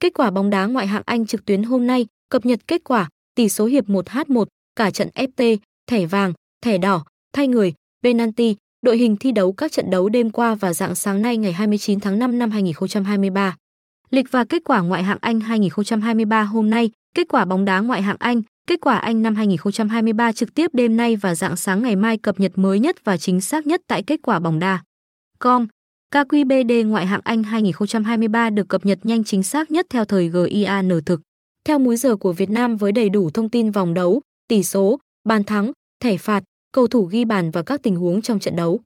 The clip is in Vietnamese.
Kết quả bóng đá ngoại hạng Anh trực tuyến hôm nay, cập nhật kết quả, tỷ số hiệp 1H1, cả trận FT, thẻ vàng, thẻ đỏ, thay người, penalty, đội hình thi đấu các trận đấu đêm qua và dạng sáng nay ngày 29 tháng 5 năm 2023. Lịch và kết quả ngoại hạng Anh 2023 hôm nay, kết quả bóng đá ngoại hạng Anh, kết quả Anh năm 2023 trực tiếp đêm nay và dạng sáng ngày mai cập nhật mới nhất và chính xác nhất tại kết quả bóng đá. Com KQBD ngoại hạng Anh 2023 được cập nhật nhanh chính xác nhất theo thời GIAN thực. Theo múi giờ của Việt Nam với đầy đủ thông tin vòng đấu, tỷ số, bàn thắng, thẻ phạt, cầu thủ ghi bàn và các tình huống trong trận đấu.